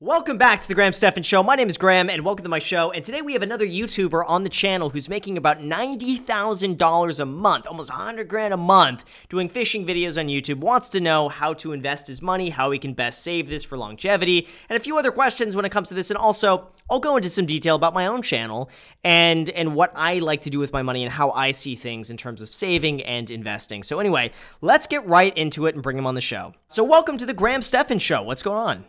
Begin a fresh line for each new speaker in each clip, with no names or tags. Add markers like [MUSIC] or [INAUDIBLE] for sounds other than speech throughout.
Welcome back to the Graham Stephan Show. My name is Graham, and welcome to my show. And today we have another YouTuber on the channel who's making about $90,000 a month, almost 100 grand a month, doing fishing videos on YouTube. Wants to know how to invest his money, how he can best save this for longevity, and a few other questions when it comes to this. And also, I'll go into some detail about my own channel and and what I like to do with my money and how I see things in terms of saving and investing. So anyway, let's get right into it and bring him on the show. So welcome to the Graham Stephan Show. What's going on?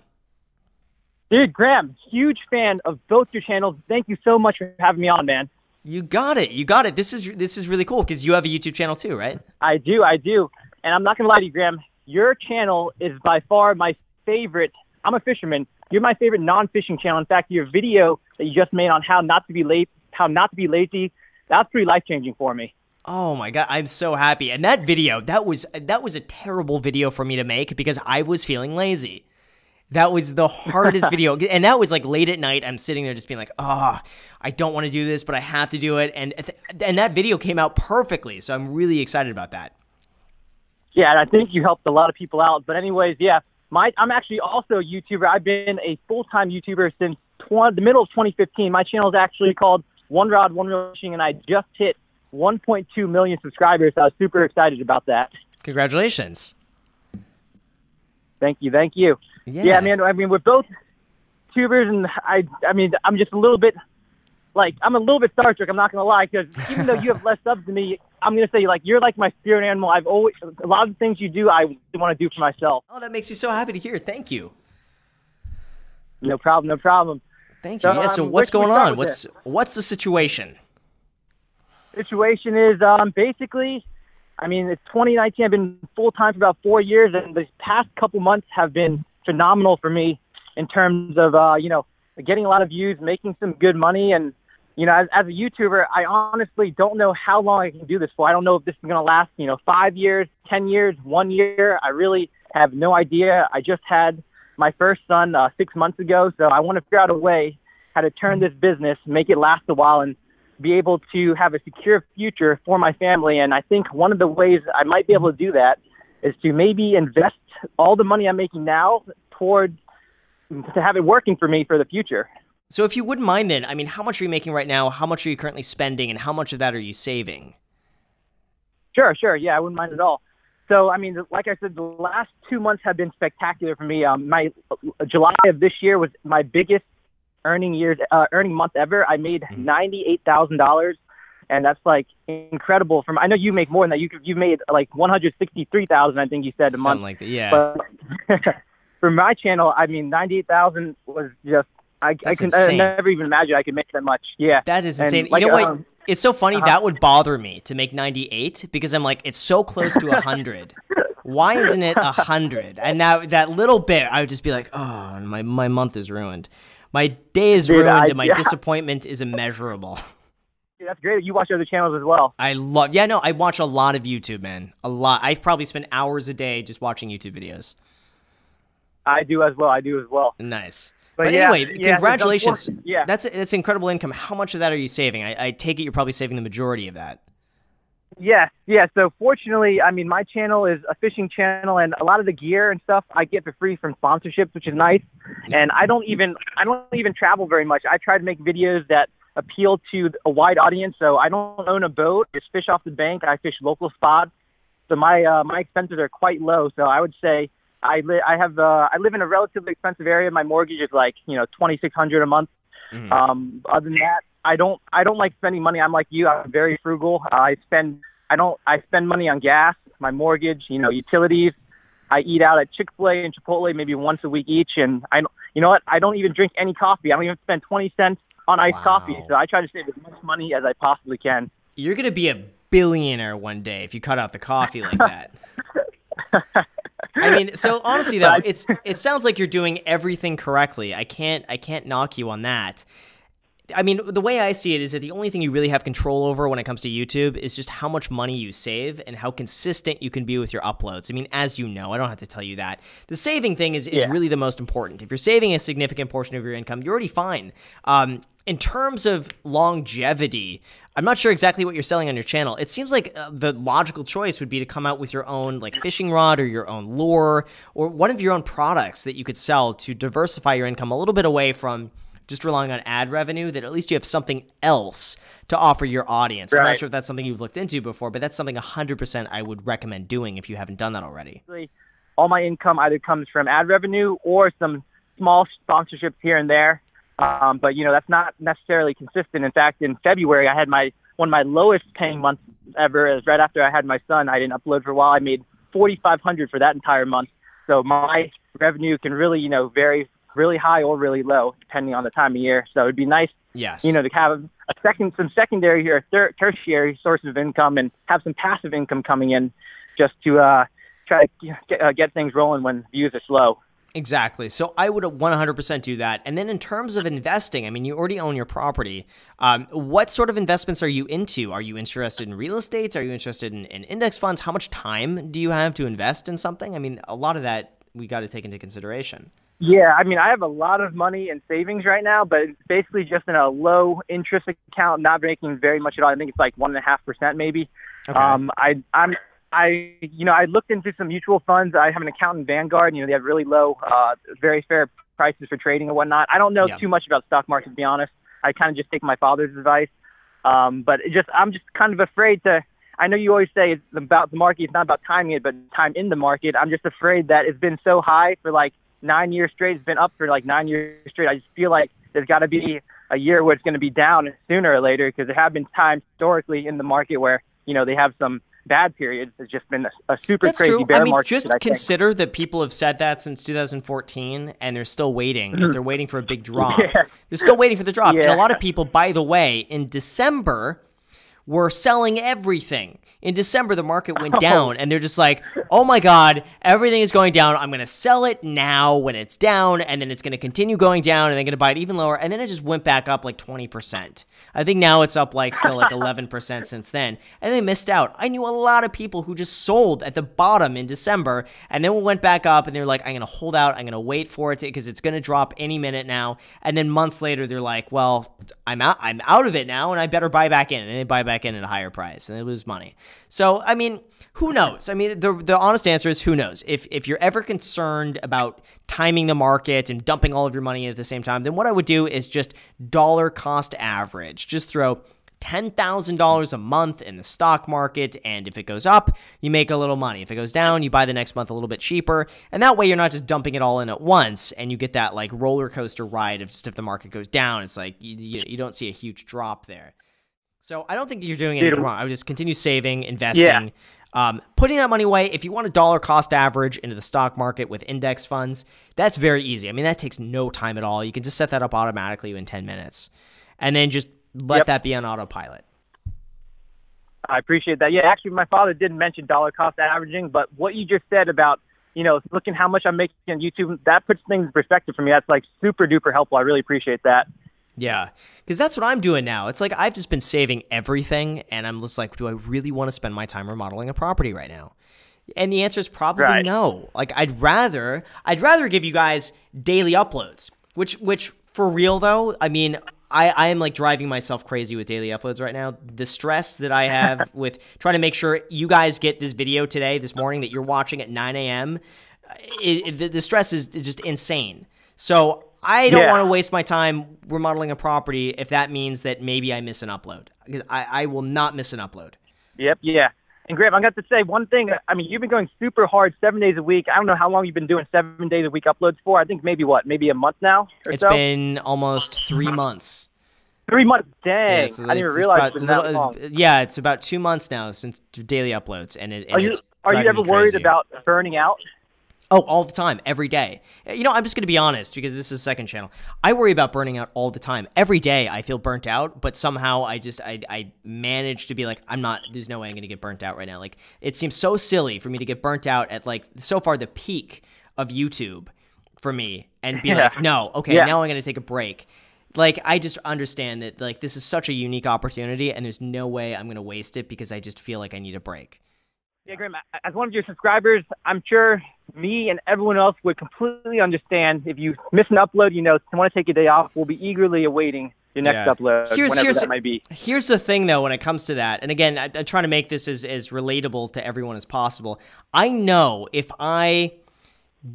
Dude, Graham, huge fan of both your channels. Thank you so much for having me on, man.
You got it. You got it. This is this is really cool because you have a YouTube channel too, right?
I do. I do. And I'm not gonna lie to you, Graham. Your channel is by far my favorite. I'm a fisherman. You're my favorite non-fishing channel. In fact, your video that you just made on how not to be late, how not to be lazy, that's pretty life changing for me.
Oh my god, I'm so happy. And that video, that was that was a terrible video for me to make because I was feeling lazy. That was the hardest [LAUGHS] video. And that was like late at night. I'm sitting there just being like, oh, I don't want to do this, but I have to do it. And, and that video came out perfectly. So I'm really excited about that.
Yeah, and I think you helped a lot of people out. But anyways, yeah, my I'm actually also a YouTuber. I've been a full time YouTuber since tw- the middle of 2015. My channel is actually called One Rod One Reel Fishing, and I just hit 1.2 million subscribers. So I was super excited about that.
Congratulations!
Thank you, thank you.
Yeah.
Yeah, man. I mean, we're both tubers, and I, I mean, I'm just a little bit, like, I'm a little bit starstruck. I'm not gonna lie, because even though you have less subs than me, I'm gonna say like you're like my spirit animal. I've always a lot of the things you do, I want to do for myself.
Oh, that makes me so happy to hear. Thank you.
No problem. No problem.
Thank you.
So,
yeah. So
um,
what's going
can we start
on? What's what's the situation?
Situation is um basically. I mean, it's 2019. I've been full time for about four years, and the past couple months have been phenomenal for me in terms of uh, you know getting a lot of views, making some good money, and you know as, as a YouTuber, I honestly don't know how long I can do this for. I don't know if this is going to last you know five years, ten years, one year. I really have no idea. I just had my first son uh, six months ago, so I want to figure out a way how to turn this business, make it last a while, and be able to have a secure future for my family. And I think one of the ways I might be able to do that is to maybe invest all the money I'm making now towards to have it working for me for the future.
So if you wouldn't mind, then I mean, how much are you making right now? How much are you currently spending, and how much of that are you saving?
Sure, sure. Yeah, I wouldn't mind at all. So, I mean, like I said, the last two months have been spectacular for me. Um, my July of this year was my biggest earning years, uh, earning month ever. I made
Mm-hmm.
ninety eight thousand dollars, and that's like incredible. From I know you make more than that. You you made like one hundred sixty three thousand. I think you said a
Something
month.
like that. Yeah.
But [LAUGHS] for my channel, I mean, ninety eight thousand was just. I, I can I never even imagine I could make that much. Yeah,
That is
And,
insane.
like,
you know what?
um,
it's so funny.
uh-huh.
That would bother me to make 98 because I'm like, it's so close to 100. Why isn't it 100? And now that little bit, I would just be like, oh, my, my month is ruined. My day is
Dude,
ruined
I-
and my [LAUGHS]
yeah.
disappointment is immeasurable.
That's great. You watch other channels as well.
I love, yeah, no, I watch a lot of YouTube, man. A lot. I probably spend hours a day just watching YouTube videos.
I do as well. I do as well.
Nice.
But
But,
yeah,
anyway,
yeah,
congratulations.
Yeah.
That's that's incredible income. How much of that are you saving? I, I take it you're probably saving the majority of that.
Yes, yeah. So fortunately, I mean, my channel is a fishing channel, and a lot of the gear and stuff I get for free from sponsorships, which is nice. And I don't even I don't even travel very much. I try to make videos that appeal to a wide audience. So I don't own a boat. It's fish off the bank. I fish local spots. So my uh, my expenses are quite low. So I would say I li- I have uh, I live in a relatively expensive area. My mortgage is like you know twenty six hundred a month.
Mhm.
Um, other than that, I don't I don't like spending money. I'm like you. I'm very frugal. I spend I don't I spend money on gas, my mortgage, you know, utilities. I eat out at Chick Fil A and Chipotle maybe once a week each, and I don't- you know what? I don't even drink any coffee. I don't even spend twenty cents on iced
Wow.
coffee. So I try to save as much money as I possibly can.
You're gonna be a billionaire one day if you cut out the coffee like that. [LAUGHS] I mean, so honestly though, it's it sounds like you're doing everything correctly. I can't I can't knock you on that. I mean, the way I see it is that the only thing you really have control over when it comes to YouTube is just how much money you save and how consistent you can be with your uploads. I mean, as you know, I don't have to tell you that. The saving thing is, is
Yeah.
really the most important. If you're saving a significant portion of your income, you're already fine. Um, in terms of longevity, I'm not sure exactly what you're selling on your channel. It seems like uh, the logical choice would be to come out with your own like fishing rod or your own lure or one of your own products that you could sell to diversify your income a little bit away from just relying on ad revenue that at least you have something else to offer your audience. I'm not sure if that's something you've looked into before, but that's something 100% I would recommend doing if you haven't done that already.
All my income either comes from ad revenue or some small sponsorships here and there. Um, but you know that's not necessarily consistent. In fact, in February, I had my one of my lowest paying months ever. Is right after I had my son. I didn't upload for a while. I made forty five hundred for that entire month. So my revenue can really you know vary really high or really low depending on the time of year. So it'd be nice
Yes.
you know, to have a second, some secondary or thir- tertiary source of income and have some passive income coming in just to uh, try to get, uh, get things rolling when views are slow.
Exactly. So I would 100% do that. And then in terms of investing, I mean, you already own your property. Um, what sort of investments are you into? Are you interested in real estate? Are you interested in, in index funds? How much time do you have to invest in something? I mean, a lot of that we got to take into consideration.
Yeah, I mean, I have a lot of money in savings right now, but it's basically just in a low interest account, not making very much at all. I think it's like one and a half percent maybe.
Okay.
Um, I, I'm, I, you know, I looked into some mutual funds. I have an account in Vanguard. You know, they have really low, uh, very fair prices for trading and whatnot. I don't know
Yeah.
too much about stock market to be honest. I kind of just take my father's advice. Um, but it just, I'm just kind of afraid to. I know you always say it's about the market. It's not about timing it, but time in the market. I'm just afraid that it's been so high for like nine years straight. It's been up for like nine years straight. I just feel like there's got to be a year where it's going to be down sooner or later because there have been times historically in the market where you know they have some bad periods. It's just been a, a super
That's
crazy
true.
bear
I mean,
market.
just
I think.
consider that people have said that since 2014, and they're still waiting. If they're waiting for a big drop,
Mm-hmm. [LAUGHS] Yeah.
they're still waiting for the drop. And a lot of people, by the way, in December were selling everything. In December, the market went [LAUGHS] down, and they're just like, "Oh my God, everything is going down. I'm going to sell it now when it's down, and then it's going to continue going down, and they're going to buy it even lower." And then it just went back up like 20 percent. I think now it's up like still like [LAUGHS] 11 percent since then, and they missed out. I knew a lot of people who just sold at the bottom in December, and then went back up, and they're like, "I'm going to hold out. I'm going to wait for it because it's going to drop any minute now." And then months later, they're like, "Well, I'm out. I'm out of it now, and I better buy back in." And they buy back in at a higher price, and they lose money. So, I mean, who knows? I mean, the the honest answer is who knows. If if you're ever concerned about timing the market and dumping all of your money at the same time, then what I would do is just dollar cost average. Just throw $10,000 a month in the stock market. And if it goes up, you make a little money. If it goes down, you buy the next month a little bit cheaper. And that way you're not just dumping it all in at once and you get that like roller coaster ride of just if the market goes down, it's like you, you, you don't see a huge drop there. So I don't think you're doing anything
Dude.
wrong. I would just continue saving, investing, um, putting that money away. If you want a dollar cost average into the stock market with index funds, that's very easy. I mean, that takes no time at all. You can just set that up automatically in 10 minutes and then just let
Yep.
that be on autopilot.
I appreciate that. Yeah, actually, my father didn't mention dollar cost averaging, but what you just said about you know looking how much I'm making on YouTube, that puts things in perspective for me. That's like super duper helpful. I really appreciate that.
Yeah, because that's what I'm doing now. It's like I've just been saving everything, and I'm just like, do I really want to spend my time remodeling a property right now? And the answer is probably
Right.
no. Like I'd rather, I'd rather give you guys daily uploads. Which, which for real though, I mean, I, I am like driving myself crazy with daily uploads right now. The stress that I have [LAUGHS] with trying to make sure you guys get this video today, this morning that you're watching at 9 a.m. Uh, it, it- the, the stress is just insane. So I don't
Yeah.
want to waste my time remodeling a property if that means that maybe I miss an upload. I, I will not miss an upload.
Yep. Yeah. And Graham, I got to say one thing. I mean, you've been going super hard seven days a week. I don't know how long you've been doing seven days a week uploads for. I think maybe what, maybe a month now
It's
so.
been almost three months.
Three months. Dang,
Yeah, it's-
I didn't even realize been that
little-
long.
Yeah, it's about two months now since daily uploads, and it. And
Are you
it's
are you ever worried about burning out?
Oh, all the time, every day. Eh, you know, I'm just going to be honest because this is second channel. I worry about burning out all the time. Every day I feel burnt out, but somehow I just I I manage to be like I'm not there's no way I'm going to get burnt out right now. Like it seems so silly for me to get burnt out at like so far the peak of YouTube for me and be
Yeah.
like, "No, okay,
Yeah.
now I'm going to take a break." like I just understand that like this is such a unique opportunity and there's no way I'm going to waste it because I just feel like I need a break.
Yeah, Graham, as one of your subscribers, I'm sure me and everyone else would completely understand if you miss an upload, you know, want to take a day off, we'll be eagerly awaiting your next yeah. upload, here's, whenever here's, that might be.
Here's the thing, though, when it comes to that, and again, I, I'm trying to make this as, as relatable to everyone as possible. I know if I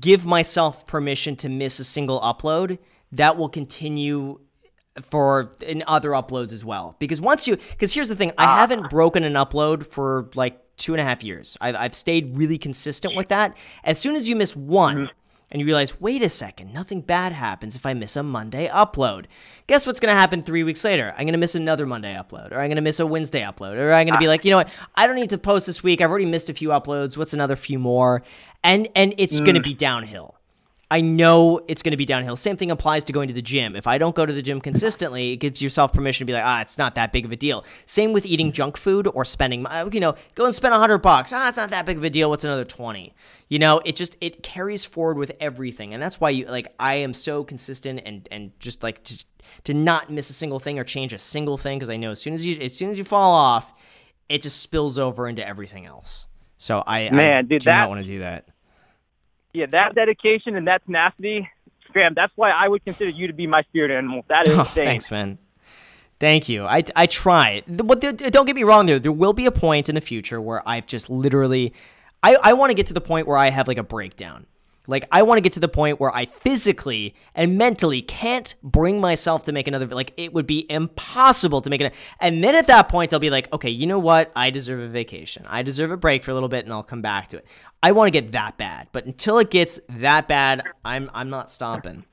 give myself permission to miss a single upload, that will continue for in other uploads as well. Because once you, because here's the thing, I ah. haven't broken an upload for like two and a half years. I've, I've stayed really consistent with that. As soon as you miss one, mm-hmm. and you realize, wait a second, nothing bad happens if I miss a Monday upload. Guess what's going to happen three weeks later? I'm going to miss another Monday upload, or I'm going to miss a Wednesday upload, or I'm going to be ah. like, you know what? I don't need to post this week. I've already missed a few uploads. What's another few more? And and it's mm. going to be downhill. I know it's going to be downhill. Same thing applies to going to the gym. If I don't go to the gym consistently, it gives yourself permission to be like, ah, it's not that big of a deal. Same with eating junk food or spending, you know, go and spend a hundred bucks. Ah, it's not that big of a deal. What's another twenty? You know, it just it carries forward with everything, and that's why you like I am so consistent and and just like to, to not miss a single thing or change a single thing because I know as soon as you as soon as you fall off, it just spills over into everything else. So I man, I dude, do that, not want to do that
yeah, that dedication and that tenacity, fam, that's why I would consider you to be my spirit animal. That is [LAUGHS] oh, insane.
Thanks, man. Thank you. I, I try. But uh, don't get me wrong, though. There will be a point in the future where I've just literally, I, I want to get to the point where I have like a breakdown. Like I want to get to the point where I physically and mentally can't bring myself to make another like it would be impossible to make it. And then at that point I'll be like, "Okay, you know what? I deserve a vacation. I deserve a break for a little bit and I'll come back to it." I want to get that bad. But until it gets that bad, I'm I'm not stopping.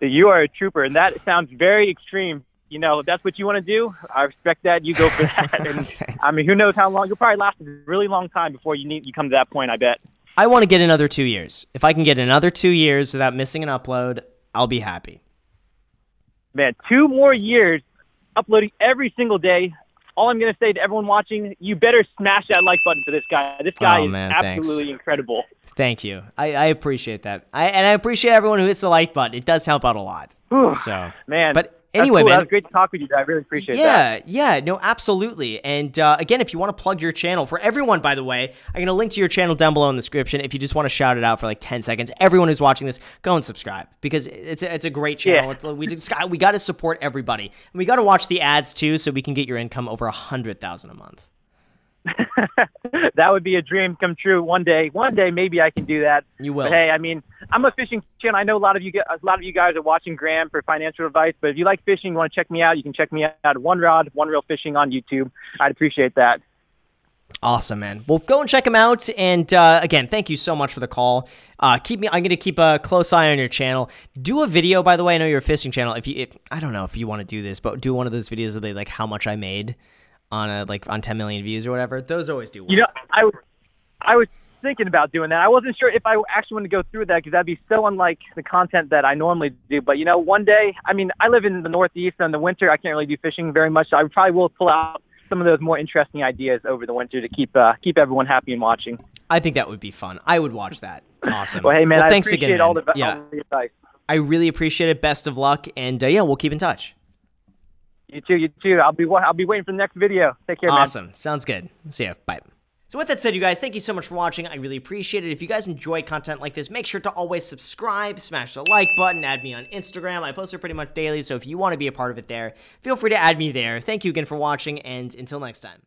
You are a trooper and that sounds very extreme. You know, if that's what you want to do, I respect that. You go for that. [LAUGHS] and I mean, who knows how long? You'll probably last a really long time before you need you come to that point, I bet.
I want to get another two years. If I can get another two years without missing an upload, I'll be happy.
Man, two more years uploading every single day. All I'm going to say to everyone watching, you better smash that like button for this guy. This guy oh, is man, absolutely thanks. incredible.
Thank you. I, I appreciate that. I, and I appreciate everyone who hits the like button. It does help out a lot. so,
man,
but anyway,
cool.
man,
great to talk with you. I really appreciate
yeah, that. Yeah, yeah, no, absolutely. And uh, again, if you want to plug your channel for everyone, by the way, I'm gonna link to your channel down below in the description. If you just want to shout it out for like 10 seconds, everyone who's watching this, go and subscribe because it's a, it's a great channel. Yeah. we just got, we got to support everybody, and we got to watch the ads too, so we can get your income over a hundred thousand a month. [LAUGHS]
that would be a dream come true one day. One day, maybe I can do that.
You will.
But hey, I mean, I'm a fishing channel. I know a lot of you, a lot of you guys are watching Graham for financial advice. But if you like fishing, you want to check me out, you can check me out at One Rod, One Reel Fishing on YouTube. I'd appreciate that.
Awesome, man. Well, go and check him out. And uh, again, thank you so much for the call. Uh, keep me. I'm going to keep a close eye on your channel. Do a video, by the way. I know you're a fishing channel. If you, if, I don't know if you want to do this, but do one of those videos of like how much I made on a like on 10 million views or whatever. Those always do. Well.
You know, I I was thinking about doing that. I wasn't sure if I actually want to go through that because that'd be so unlike the content that I normally do. But you know, one day, I mean, I live in the Northeast, and in the winter I can't really do fishing very much. So I probably will pull out some of those more interesting ideas over the winter to keep uh, keep everyone happy and watching.
I think that would be fun. I would watch that. Awesome.
well, hey man, well, thanks again. Man. All the, yeah. All the advice.
I really appreciate it. Best of luck, and uh, yeah, we'll keep in touch.
You too. You too. I'll be I'll be waiting for the next video. Take care,
awesome.
man.
Sounds good. See ya. Bye. So with that said, you guys, thank you so much for watching. I really appreciate it. If you guys enjoy content like this, make sure to always subscribe, smash the like button, add me on Instagram. I post it pretty much daily, so if you want to be a part of it there, feel free to add me there. Thank you again for watching, and until next time.